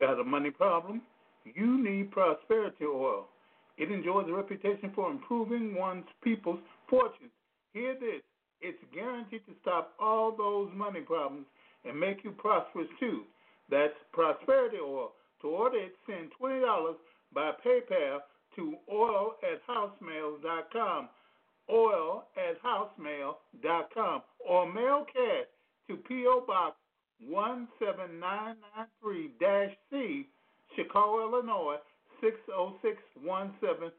Got a money problem? You need prosperity oil. It enjoys a reputation for improving one's people's fortunes. Hear this it's guaranteed to stop all those money problems and make you prosperous too. That's prosperity oil. To order it, send $20 by PayPal to oil at housemail.com. Oil at housemail.com. Or mail cash to P.O. Box 17993 C, Chicago, Illinois 60617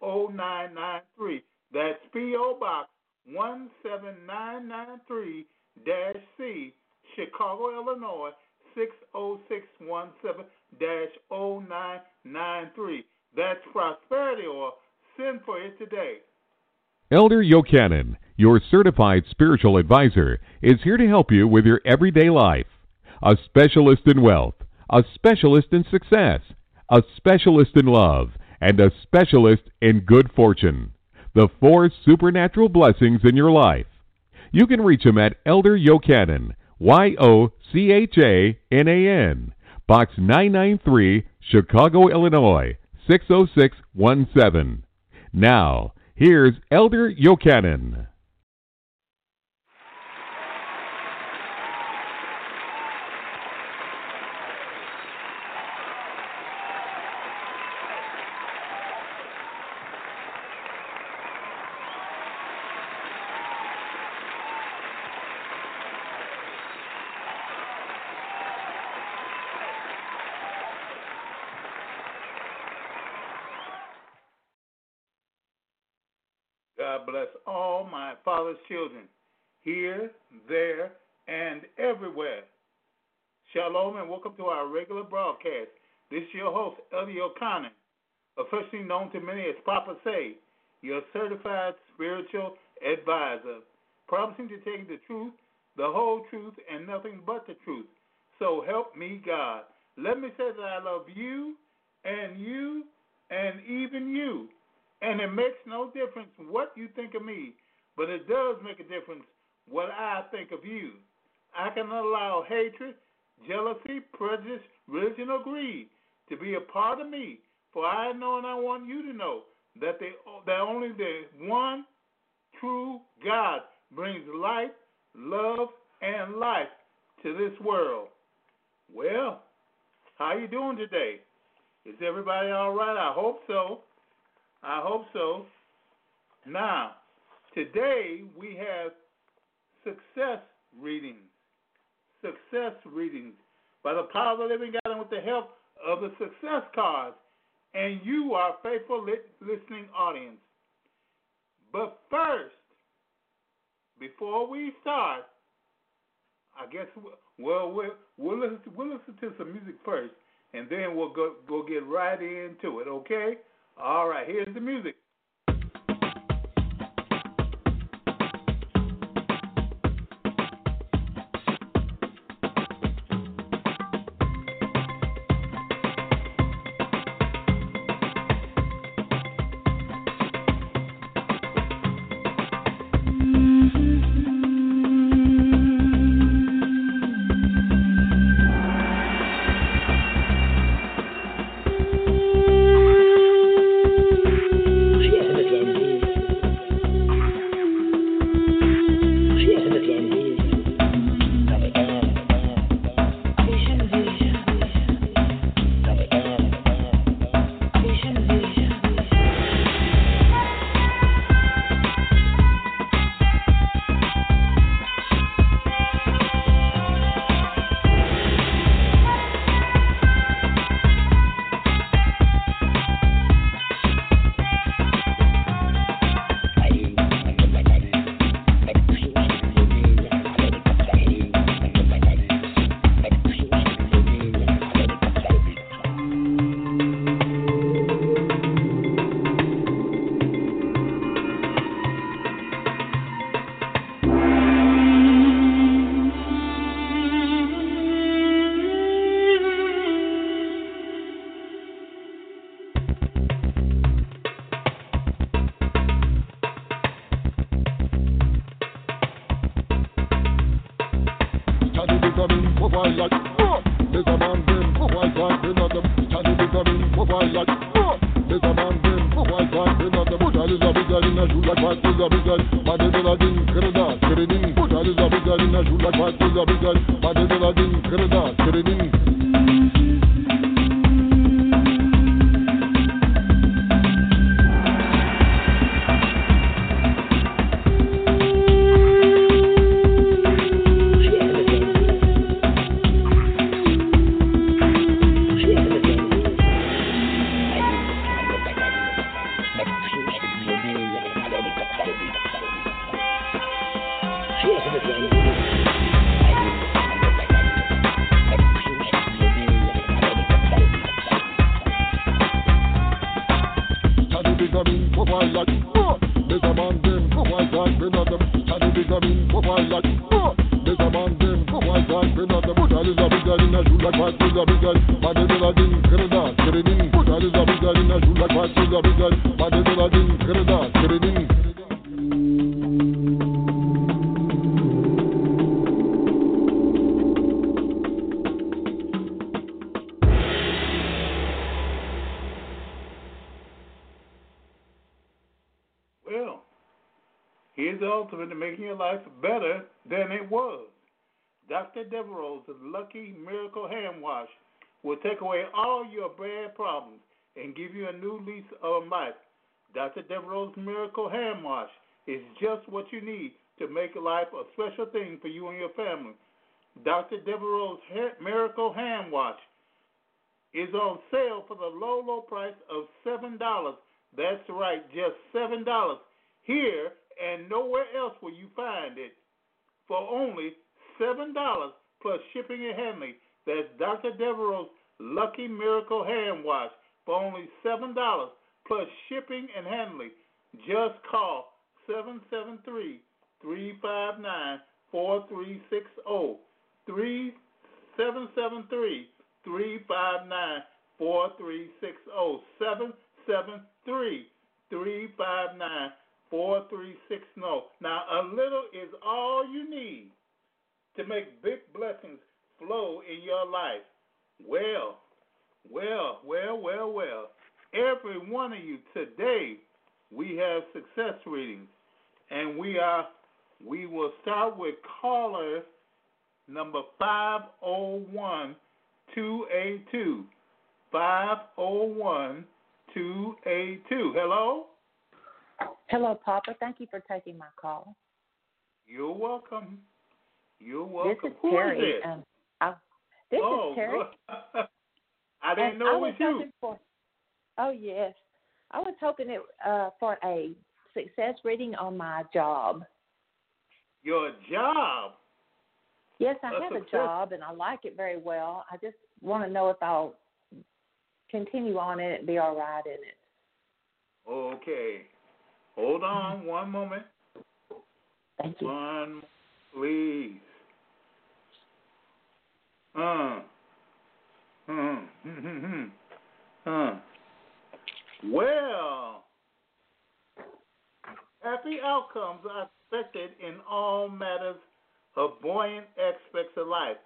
0993. That's P.O. Box 17993 C, Chicago, Illinois 60617 0993. That's Prosperity Oil. Send for it today. Elder Yochanan, your certified spiritual advisor, is here to help you with your everyday life. A specialist in wealth, a specialist in success, a specialist in love, and a specialist in good fortune. The four supernatural blessings in your life. You can reach him at Elder Yochanan, Y O C H A N A N, Box 993, Chicago, Illinois 60617. Now, here's Elder Yochanan. Children, here, there, and everywhere. Shalom and welcome to our regular broadcast. This is your host, Elder Yochanan, officially known to many as Papa Say, your certified spiritual advisor, promising to tell you the truth, the whole truth, and nothing but the truth. So help me God. Let me say that I love you and you and even you. And it makes no difference what you think of me, but it does make a difference what I think of you. I can allow hatred, jealousy, prejudice, religion, or greed to be a part of me, for I know and I want you to know that they, that only the one true God brings life, love, and life to this world. Well, how are you doing today? Is everybody all right? I hope so. I hope so. Now, today we have success readings. Success readings by the power of the living God and with the help of the success cards and you, our faithful listening audience. But first, before we start, I guess well we'll we'll listen to, we'll listen to some music first, and then we'll go we'll get right into it. Okay. All right, here's the music. Dr. Devereaux's Miracle Hand Wash is just what you need to make life a special thing for you and your family. Dr. Devereaux's Miracle Hand Wash is on sale for the low, low price of $7. That's right, just $7 here and nowhere else will you find it for only $7 plus shipping and handling. That's Dr. Devereaux's Lucky Miracle Hand Wash for only $7 plus shipping and handling. Just call 773 359 4360. 773 359 4360. 773 359 4360. Now, a little is all you need to make big blessings flow in your life. Well, well, well, well, well. Every one of you today, we have success readings, and we are. We will start with caller number five zero one two eight two. Five zero one two eight two. Hello. Hello, Papa. Thank you for taking my call. You're welcome. You're welcome. This is Who Terry. it? Um, I, this oh, is Terry. I didn't and know I it was was you. for. Oh yes, I was hoping it uh, for a success reading on my job. Your job. Yes, I A have success- a job and I like it very well. I just want to know if I'll continue on in it and be all right in it. Okay. Hold on one moment. Thank you. One, please. Uh. Uh. uh. Well, happy outcomes are expected in all matters of buoyant aspects of life.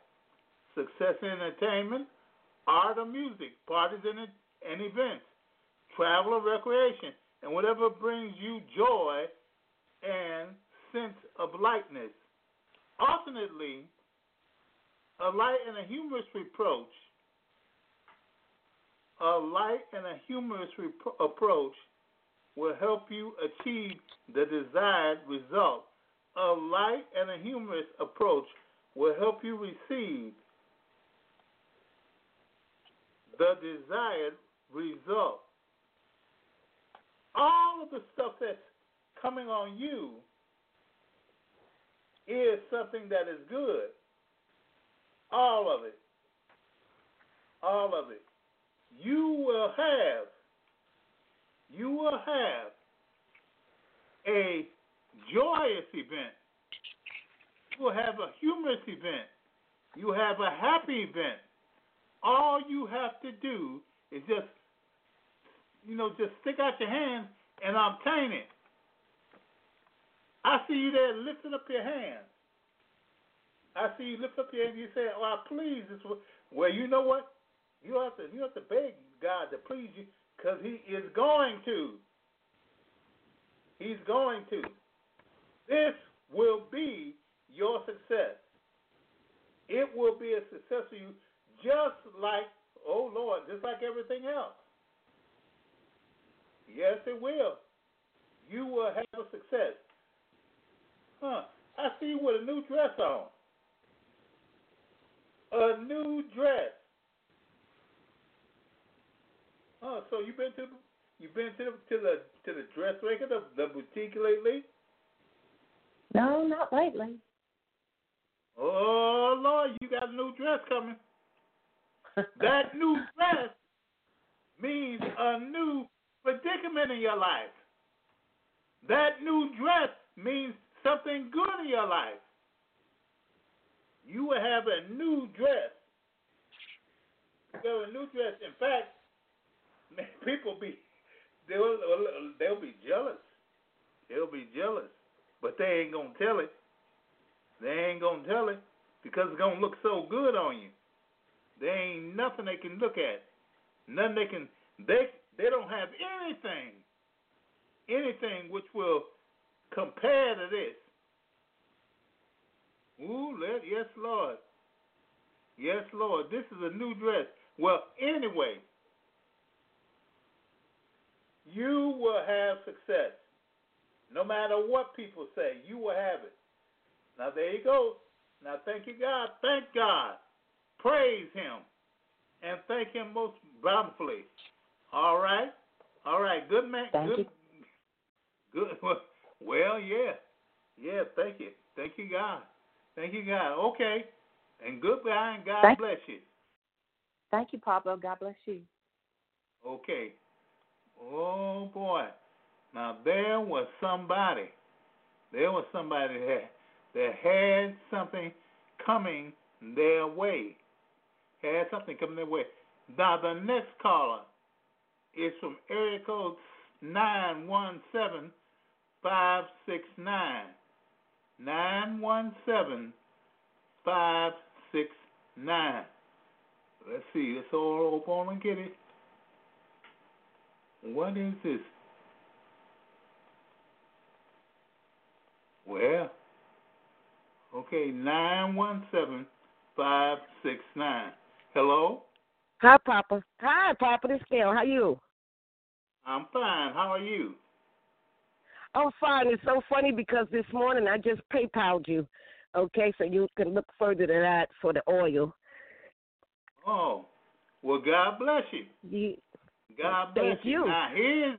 Success in entertainment, art or music, parties and, and events, travel or recreation, and whatever brings you joy and sense of lightness. Alternately, a light and a humorous reproach, a light and a humorous repro- approach will help you achieve the desired result. A light and a humorous approach will help you receive the desired result. All of the stuff that's coming on you is something that is good. All of it. All of it. You will have, you will have a joyous event. You will have a humorous event. You have a happy event. All you have to do is just, you know, just stick out your hand and obtain it. I see you there lifting up your hand. I see you lift up your hand. And you say, "Oh, please this." one." Well, you know what? You have to you have to beg God to please you because He is going to. He's going to. This will be your success. It will be a success for you, just like, oh Lord, just like everything else. Yes, it will. You will have a success. Huh. I see you with a new dress on. A new dress. Huh, so you've been to you've been to the to the to the dressmaker, the, the boutique lately? No, not lately. Oh Lord, you got a new dress coming. that new dress means a new predicament in your life. That new dress means something good in your life. You will have a new dress. You have a new dress. In fact, man, people be they'll they'll be jealous. They'll be jealous, but they ain't gonna tell it. They ain't gonna tell it because it's gonna look so good on you. There ain't nothing they can look at. Nothing they can they they don't have anything anything which will compare to this. Ooh, let, yes, Lord. Yes, Lord. This is a new dress. Well, anyway, you will have success. No matter what people say, you will have it. Now, there you go. Now, thank you, God. Thank God. Praise Him. And thank Him most bountifully. All right? All right. Good man. Thank good. you. Good. Well, yeah. Yeah, thank you. Thank you, God. Thank you, God. Okay. And goodbye, and God Thank- bless you. Thank you, Papa. God bless you. Okay. Oh boy. Now there was somebody. There was somebody that that had something coming their way. Had something coming their way. Now the next caller is from area code nine one seven five six nine. Nine one seven five six nine. Let's see. Let's all open and get it. What is this? Well, okay, nine one seven five six nine. Hello, Hi, Papa. Hi, Papa. This is Gail. How are you? I'm fine. How are you? I'm fine. It's so funny because this morning I just PayPal'd you. Okay, so you can look further than that for the oil. Oh, well, God bless you. You, God bless Thank you. Now here's,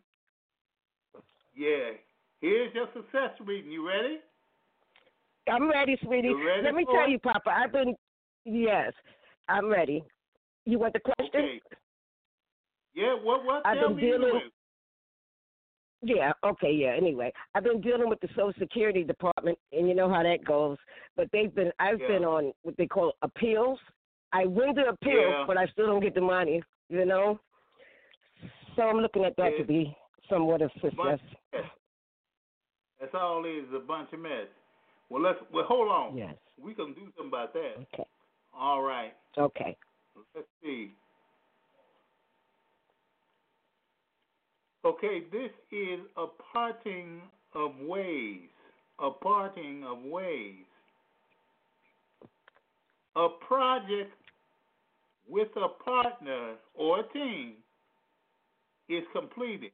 yeah, here's your success reading. You ready? I'm ready, sweetie. You ready Let me tell it? you, Papa. I've been. Yes, I'm ready. You want the question? Okay. Yeah. What? What? I've Tell been me. dealing- anyway. Yeah, okay, yeah. Anyway, I've been dealing with the Social Security Department, and you know how that goes. But they've been, I've Yeah. been on what they call appeals. I win the appeal, Yeah. but I still don't get the money. You know, so I'm looking at that to be somewhat of success. That's all it is. A bunch of mess. Well, let's. Well, hold on. Yes. We can do something about that. Okay. All right. Okay. Let's see. Okay, this is a parting of ways. A parting of ways. A project with a partner or a team is completed.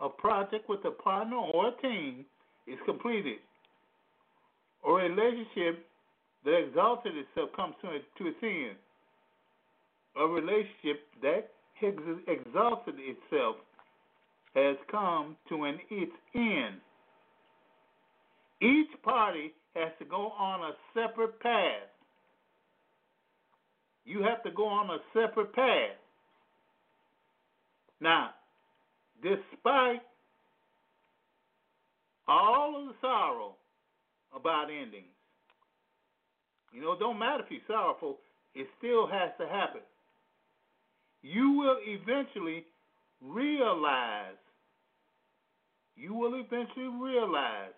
A project with a partner or a team is completed. A relationship that exalted itself comes to, to its end. A relationship that exalted itself has come to an its end. Each party has to go on a separate path. You have to go on a separate path. Now, despite all of the sorrow about endings, you know, it don't matter if you're sorrowful, it still has to happen. You will eventually realize, you will eventually realize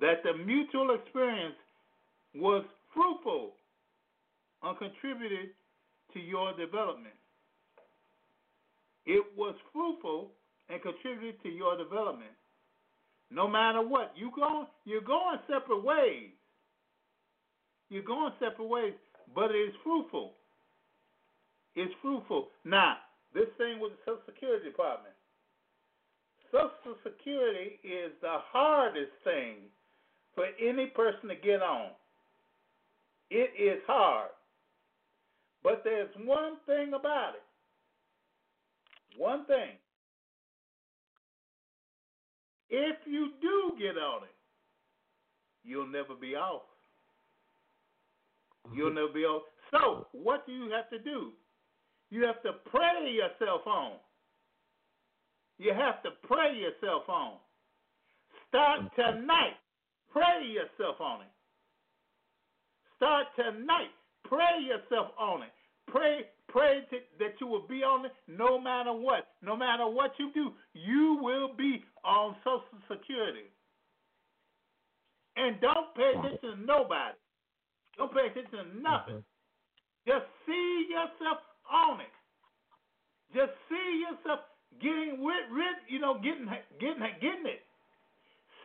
that the mutual experience was fruitful and contributed to your development. It was fruitful and contributed to your development. No matter what, you go, you're going separate ways. You're going separate ways, but it is fruitful. It's fruitful. Now, this thing with the Social Security Department. Social Security is the hardest thing for any person to get on. It is hard. But there's one thing about it. One thing. If you do get on it, you'll never be off. You'll mm-hmm. never be off. So, what do you have to do? You have to pray yourself on. You have to pray yourself on. Start mm-hmm. tonight. Pray yourself on it. Start tonight. Pray yourself on it. Pray, pray to, that you will be on it no matter what. No matter what you do, you will be on Social Security. And don't pay attention to nobody. Don't pay attention to nothing. Mm-hmm. Just see yourself on it. Just see yourself getting rid, rid you know, getting, getting, getting it.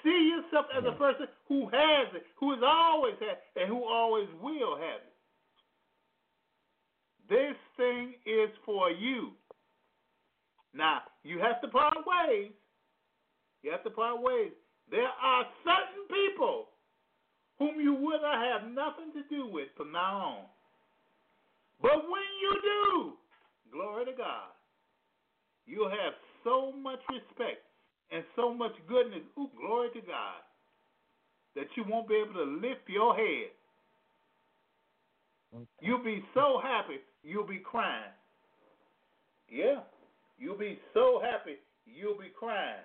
See yourself as a person who has it, who has always had, and who always will have it. This thing is for you. Now, you have to part ways. You have to part ways. There are certain people whom you would have nothing to do with from now on. But when you do, glory to God, you'll have so much respect and so much goodness, ooh, glory to God, that you won't be able to lift your head. You'll be so happy, you'll be crying. Yeah, you'll be so happy, you'll be crying.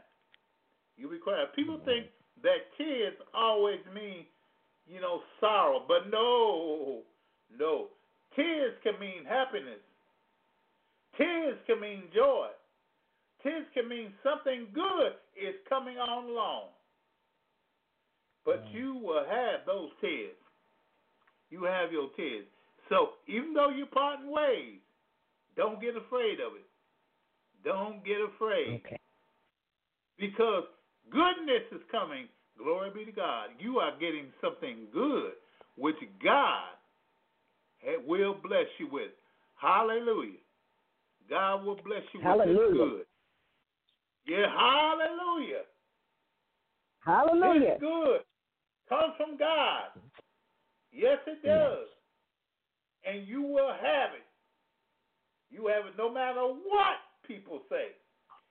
You'll be crying. People mm-hmm. think that tears always mean, you know, sorrow, but no, no. Tears can mean happiness. Tears can mean joy. Tears can mean something good is coming on along. But you will have those tears. You have your tears. So even though you're parting ways, don't get afraid of it. Don't get afraid. Okay. Because goodness is coming. Glory be to God. You are getting something good, which God will bless you with. Hallelujah. God will bless you Hallelujah. with good. Yeah, hallelujah. Hallelujah. It's good. Comes from God. Yes, it does. And you will have it. You have it no matter what people say.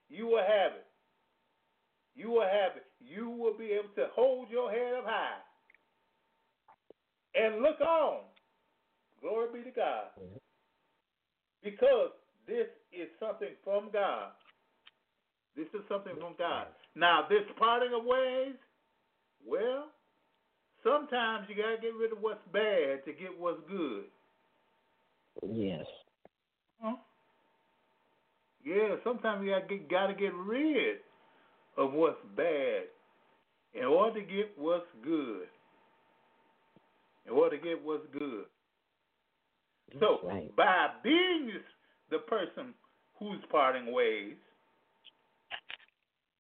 You will have it. You will have it. You will be able to hold your head up high and look on. Glory be to God. Because this is something from God. This is something from God. Now, this parting of ways, well, sometimes you got to get rid of what's bad to get what's good. Yes. Huh? Yeah, sometimes you got to get, got to get rid of what's bad in order to get what's good. In order to get what's good. That's so, right. by being the person who's parting ways,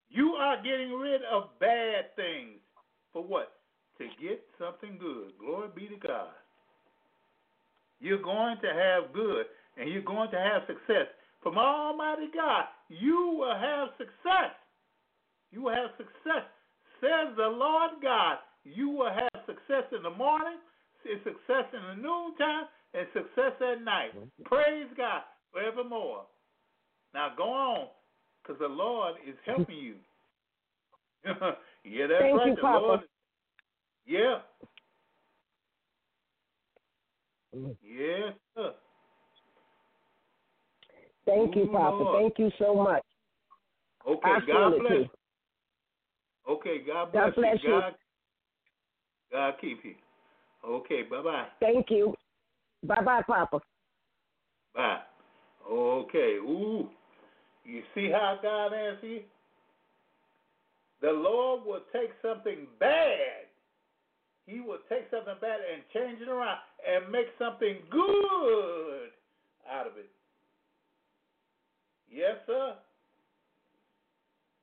you are getting rid of bad things. For what? To get something good. Glory be to God. You're going to have good and you're going to have success. From Almighty God, you will have success. You will have success. Says the Lord God, you will have success in the morning, success in the noontime, and success at night. Praise God forevermore. Now go on because the Lord is helping you. yeah, that's Thank right. You, the Papa. Lord. Yeah. Yes, sir. Thank you, Papa. Lord. Thank you so much. Okay, I God bless. too. Okay, God bless, God bless you. you. God, God keep you. Okay, bye bye. Thank you. Bye bye, Papa. Bye. Okay. Ooh. You see how God answers you? The Lord will take something bad. He will take something bad and change it around and make something good out of it. Yes, sir.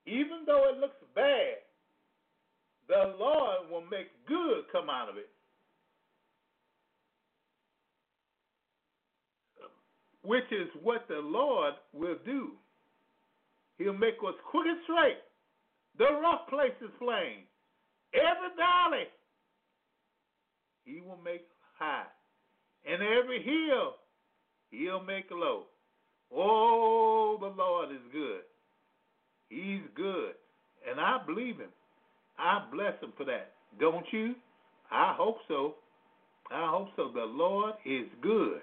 even though it looks bad, the Lord will make good come out of it. Which is what the Lord will do. He'll make us quick and straight, the rough places plain, every valley he will make high, and every hill he'll make low. Oh, the Lord is good. He's good. And I believe him. I bless him for that. Don't you? I hope so. I hope so. The Lord is good.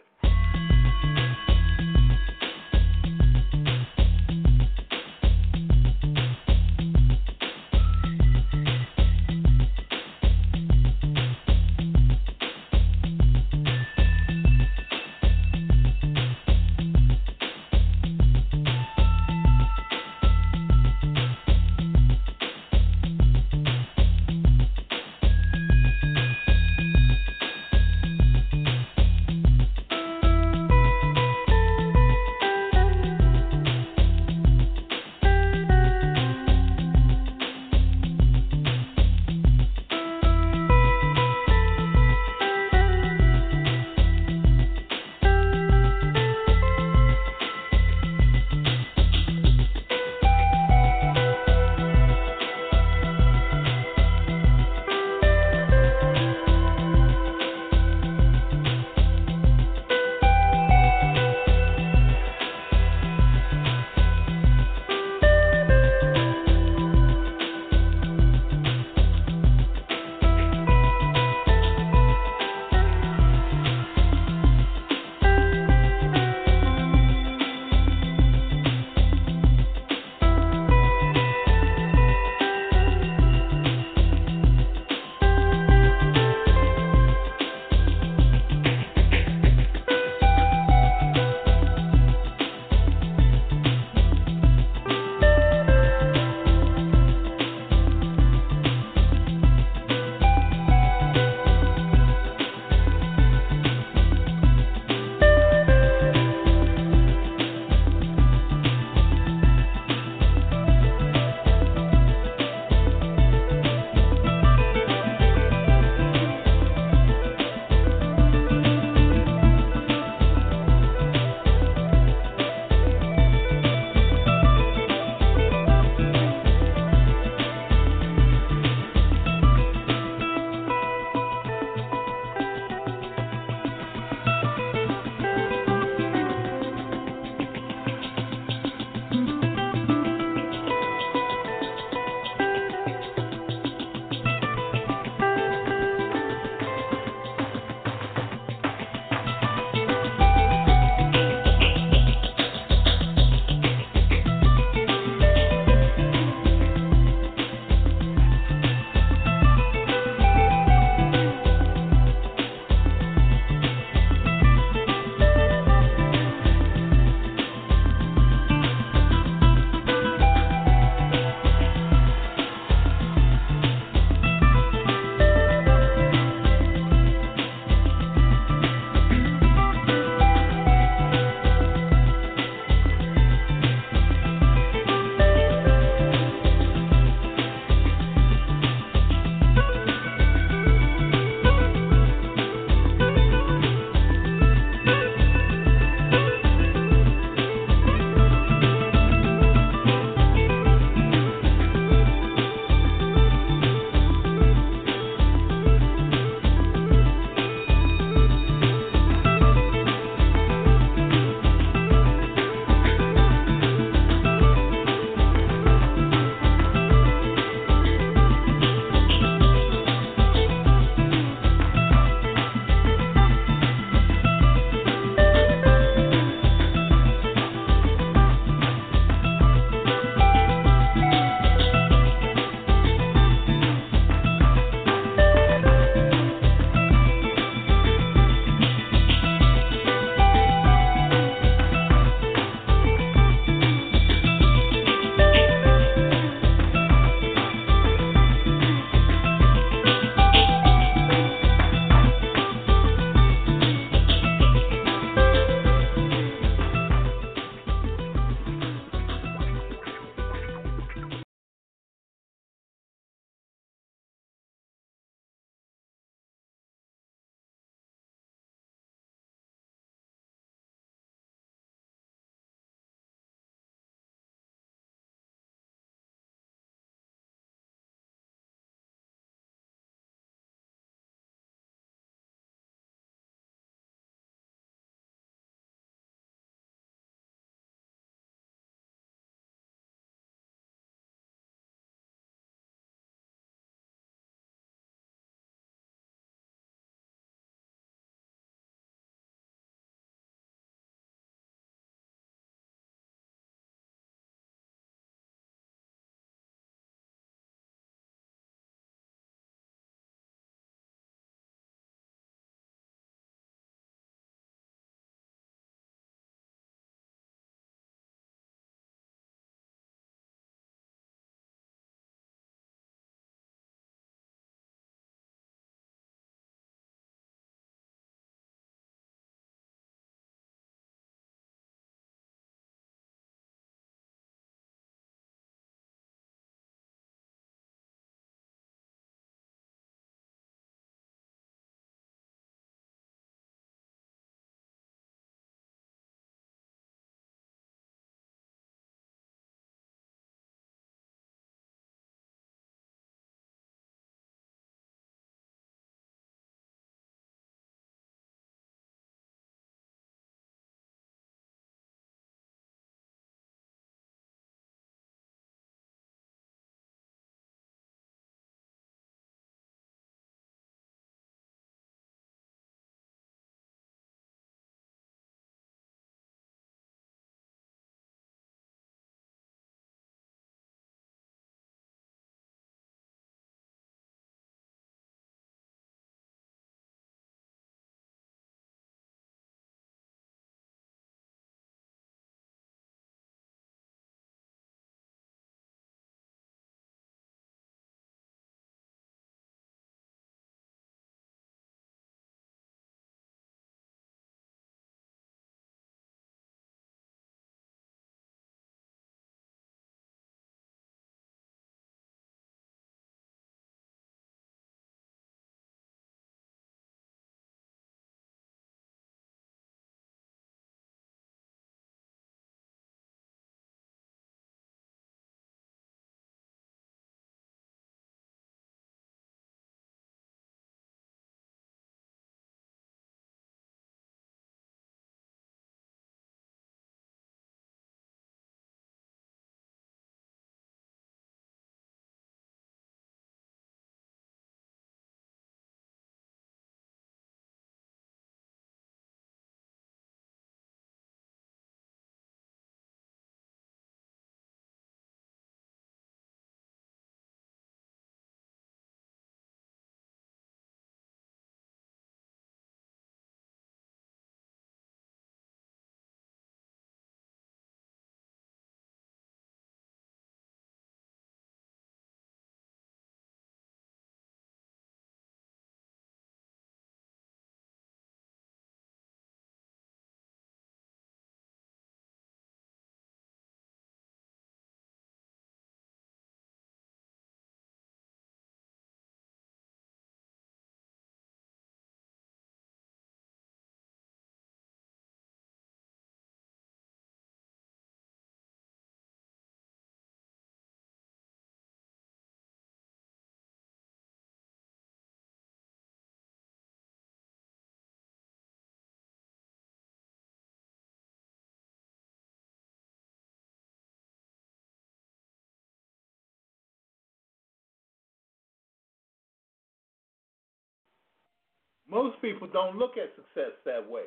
Most people don't look at success that way.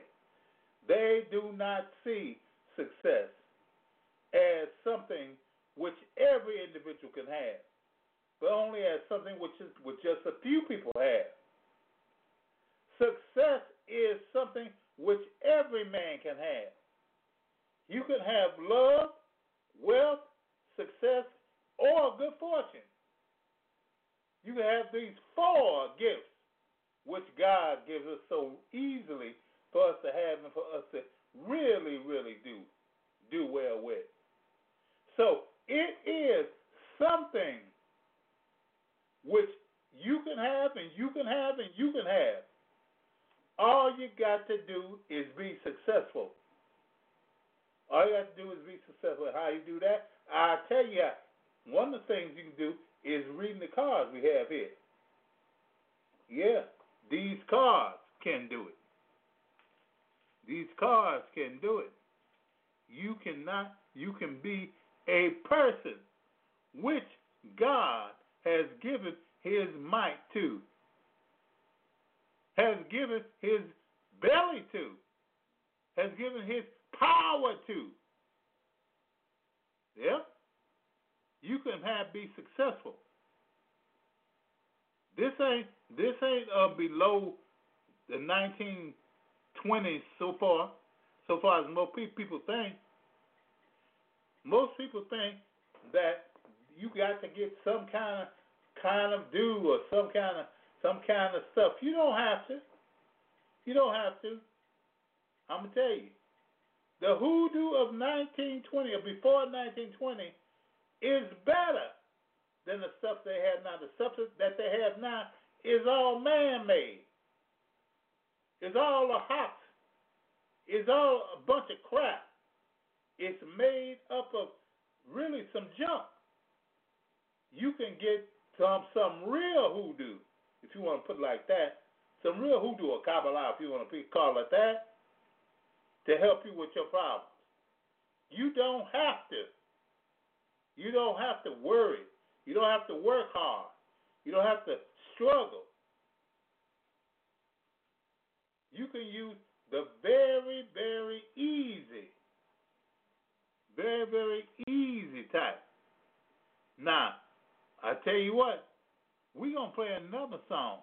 They do not see success as something which every individual can have, but only as something which is which just a few people have. Success is something which every man can have. You can have love, wealth, success, or good fortune. You can have these four gifts which God gives us so easily for us to have and for us to really, really do do well with. So it is something which you can have and you can have and you can have. All you got to do is be successful. All you got to do is be successful. How you do that? I tell you, one of the things you can do is reading the cards we have here. Yeah, these cars can do it. These cars can do it. You cannot, you can be a person which God has given his might to, has given his belly to, has given his power to. Yep. You can have be successful. This ain't this ain't uh, below the 1920s so far. So far as most people think. Most people think that you got to get some kind of kind of do or some kind of some kind of stuff. You don't have to. You don't have to. I'm gonna tell you. The hoodoo of 1920 or before 1920 is better than the stuff they have now. The stuff that they have now is all man-made. It's all a hoax. It's all a bunch of crap. It's made up of really some junk. You can get some some real hoodoo, if you want to put it like that. Some real hoodoo or Kabbalah, if you want to call it that, to help you with your problems. You don't have to. You don't have to worry. You don't have to work hard. You don't have to struggle. You can use the very, very easy, very, very easy type. Now, I tell you what, we're going to play another song.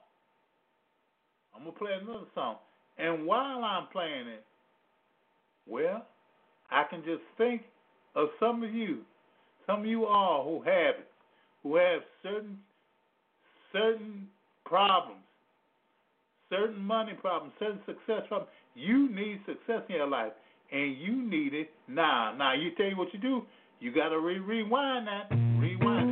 I'm going to play another song. And while I'm playing it, well, I can just think of some of you, some of you all who have it, who have certain certain problems, certain money problems, certain success problems. You need success in your life, and you need it now. Now, you tell you what you do. You got to re- rewind that. Rewind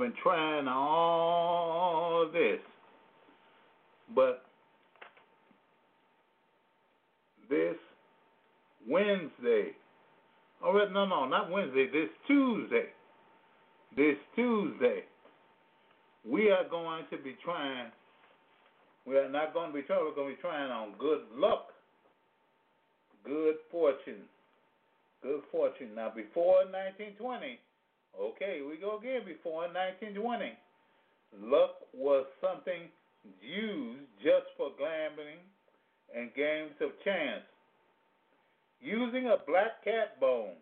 I've been trying all this, but this Wednesday, oh, no, no, not Wednesday, this Tuesday, this Tuesday, we are going to be trying, we are not going to be trying, we're going to be trying on good luck, good fortune, good fortune. Now, before 1920, okay, we go again, before 1920, luck was something used just for gambling and games of chance. Using a black cat bone,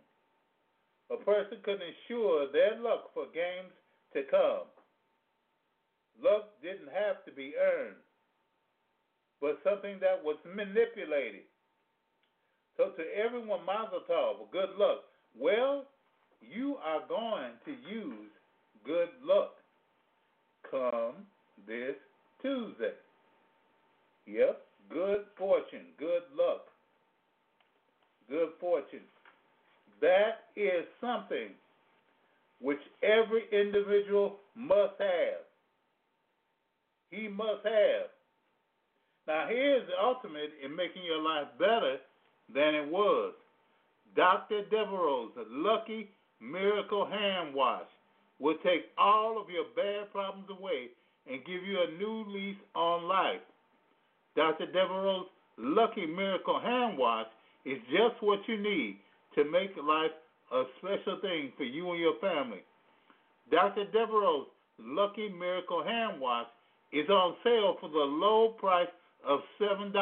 a person could ensure their luck for games to come. Luck didn't have to be earned, but something that was manipulated. So to everyone, Mazel Tov, good luck. Well, you are going to use good luck come this Tuesday. Yep, good fortune, good luck, good fortune. That is something which every individual must have. He must have. Now, here's the ultimate in making your life better than it was. Dr. Devereaux's Lucky Miracle Hand Wash will take all of your bad problems away and give you a new lease on life. Dr. Devereaux's Lucky Miracle Hand Wash is just what you need to make life a special thing for you and your family. Dr. Devereaux's Lucky Miracle Hand Wash is on sale for the low price of $7.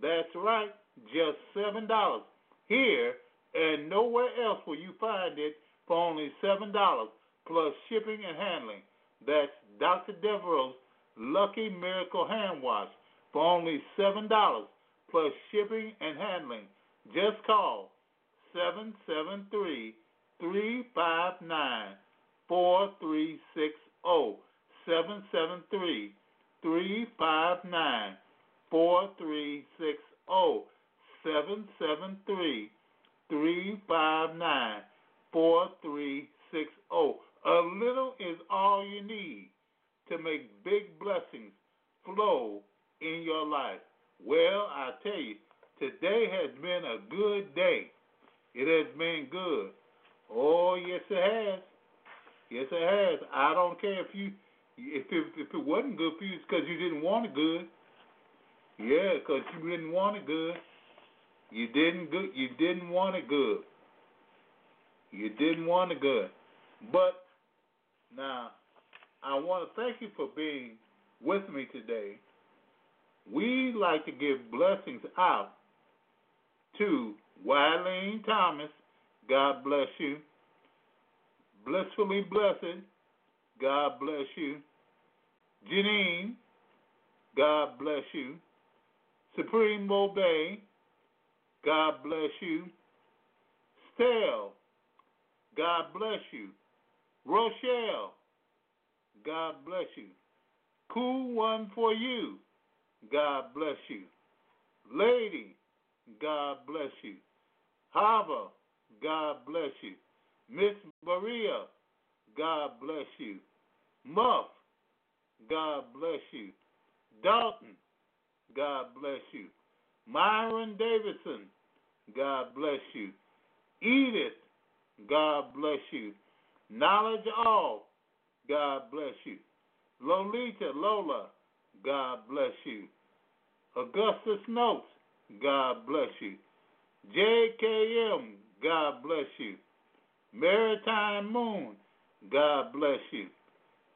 That's right, just $7. Here and nowhere else will you find it for only $7 plus shipping and handling. That's Dr. Devereaux's Lucky Miracle Hand Wash for only $7 plus shipping and handling. Just call 773 359 4360. 773 359 4360. 773 359 4360. A little is all you need to make big blessings flow in your life. Well, I tell you, today has been a good day. It has been good. Oh, yes, it has. Yes, it has. I don't care if you if it, if it wasn't good for you, it's because you didn't want it good. Yeah, because you didn't want it good. You didn't good. You didn't want it good. You didn't want it good. But now, I want to thank you for being with me today. We like to give blessings out to Wileen Thomas. God bless you. Blissfully blessed. God bless you. Janine. God bless you. Supreme Bay. God bless you. Stell. God bless you. Rochelle, God bless you. Cool one for you. God bless you. Lady, God bless you. Hava, God bless you. Miss Maria, God bless you. Muff, God bless you. Dalton, God bless you. Myron Davidson, God bless you. Edith, God bless you. Knowledge all, God bless you. Lolita, Lola, God bless you. Augustus Notes, God bless you. JKM, God bless you. Maritime Moon, God bless you.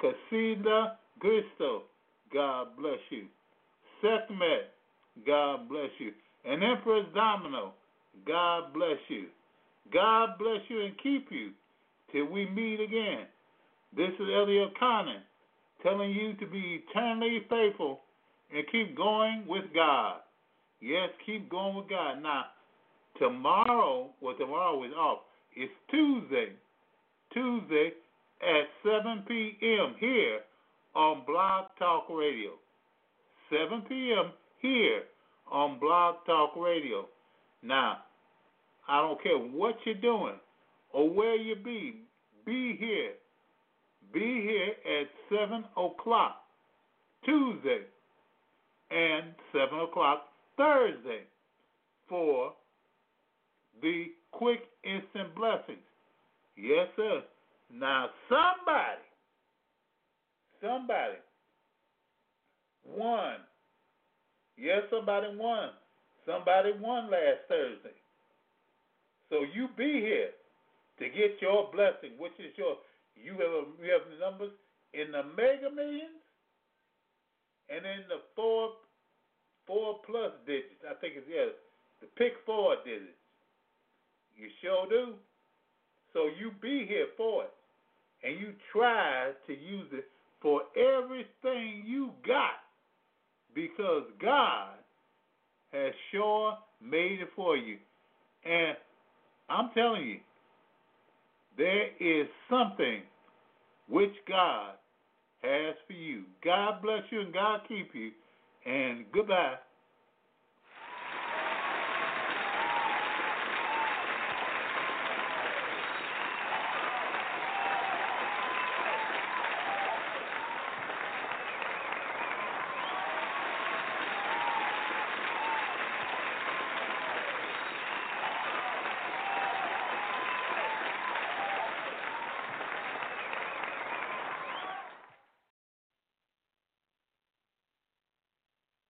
Casida Cristo, God bless you. Sekhmet, God bless you. And Empress Domino, God bless you. God bless you and keep you till we meet again. This is Elliot Connon telling you to be eternally faithful and keep going with God. Yes, keep going with God. Now, tomorrow, well, tomorrow is off. It's Tuesday. Tuesday at 7 p.m. here on Blog Talk Radio. 7 p.m. here on Blog Talk Radio. Now, I don't care what you're doing or where you be, be here. Be here at 7 o'clock Tuesday and 7 o'clock Thursday for the quick instant blessings. Yes, sir. Now, somebody, somebody won. Yes, somebody won. Somebody won last Thursday. So you be here to get your blessing, which is your you have you have the numbers in the mega millions and in the four four plus digits. I think it's yeah, the pick four digits. You sure do. So you be here for it. And you try to use it for everything you got because God has sure made it for you. And I'm telling you, there is something which God has for you. God bless you and God keep you. And goodbye.